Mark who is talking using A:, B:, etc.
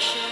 A: sure.